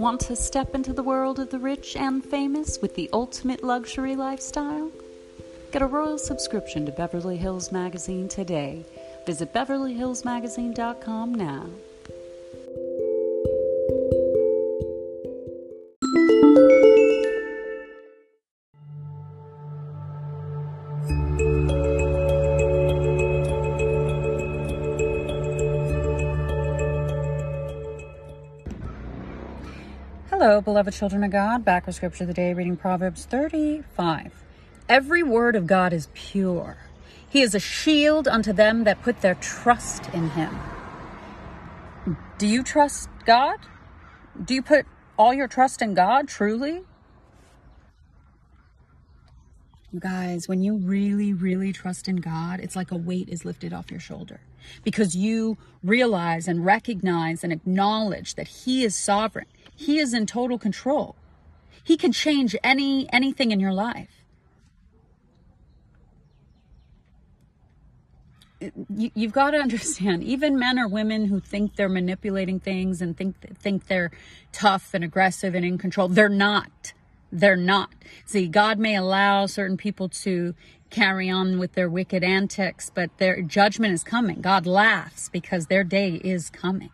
Want to step into the world of the rich and famous with the ultimate luxury lifestyle? Get a royal subscription to Beverly Hills Magazine today. Visit BeverlyHillsMagazine.com now. Hello, beloved children of God. Back with scripture of the day, reading Proverbs 35. Every word of God is pure. He is a shield unto them that put their trust in him. Do you trust God? Do you put all your trust in God truly? You guys, when you really, really trust in God, it's like a weight is lifted off your shoulder because you realize and recognize and acknowledge that He is sovereign. He is in total control. He can change any anything in your life. You, you've got to understand, even men or women who think they're manipulating things and think think they're tough and aggressive and in control, they're not. They're not. See, God may allow certain people to carry on with their wicked antics, but their judgment is coming. God laughs because their day is coming.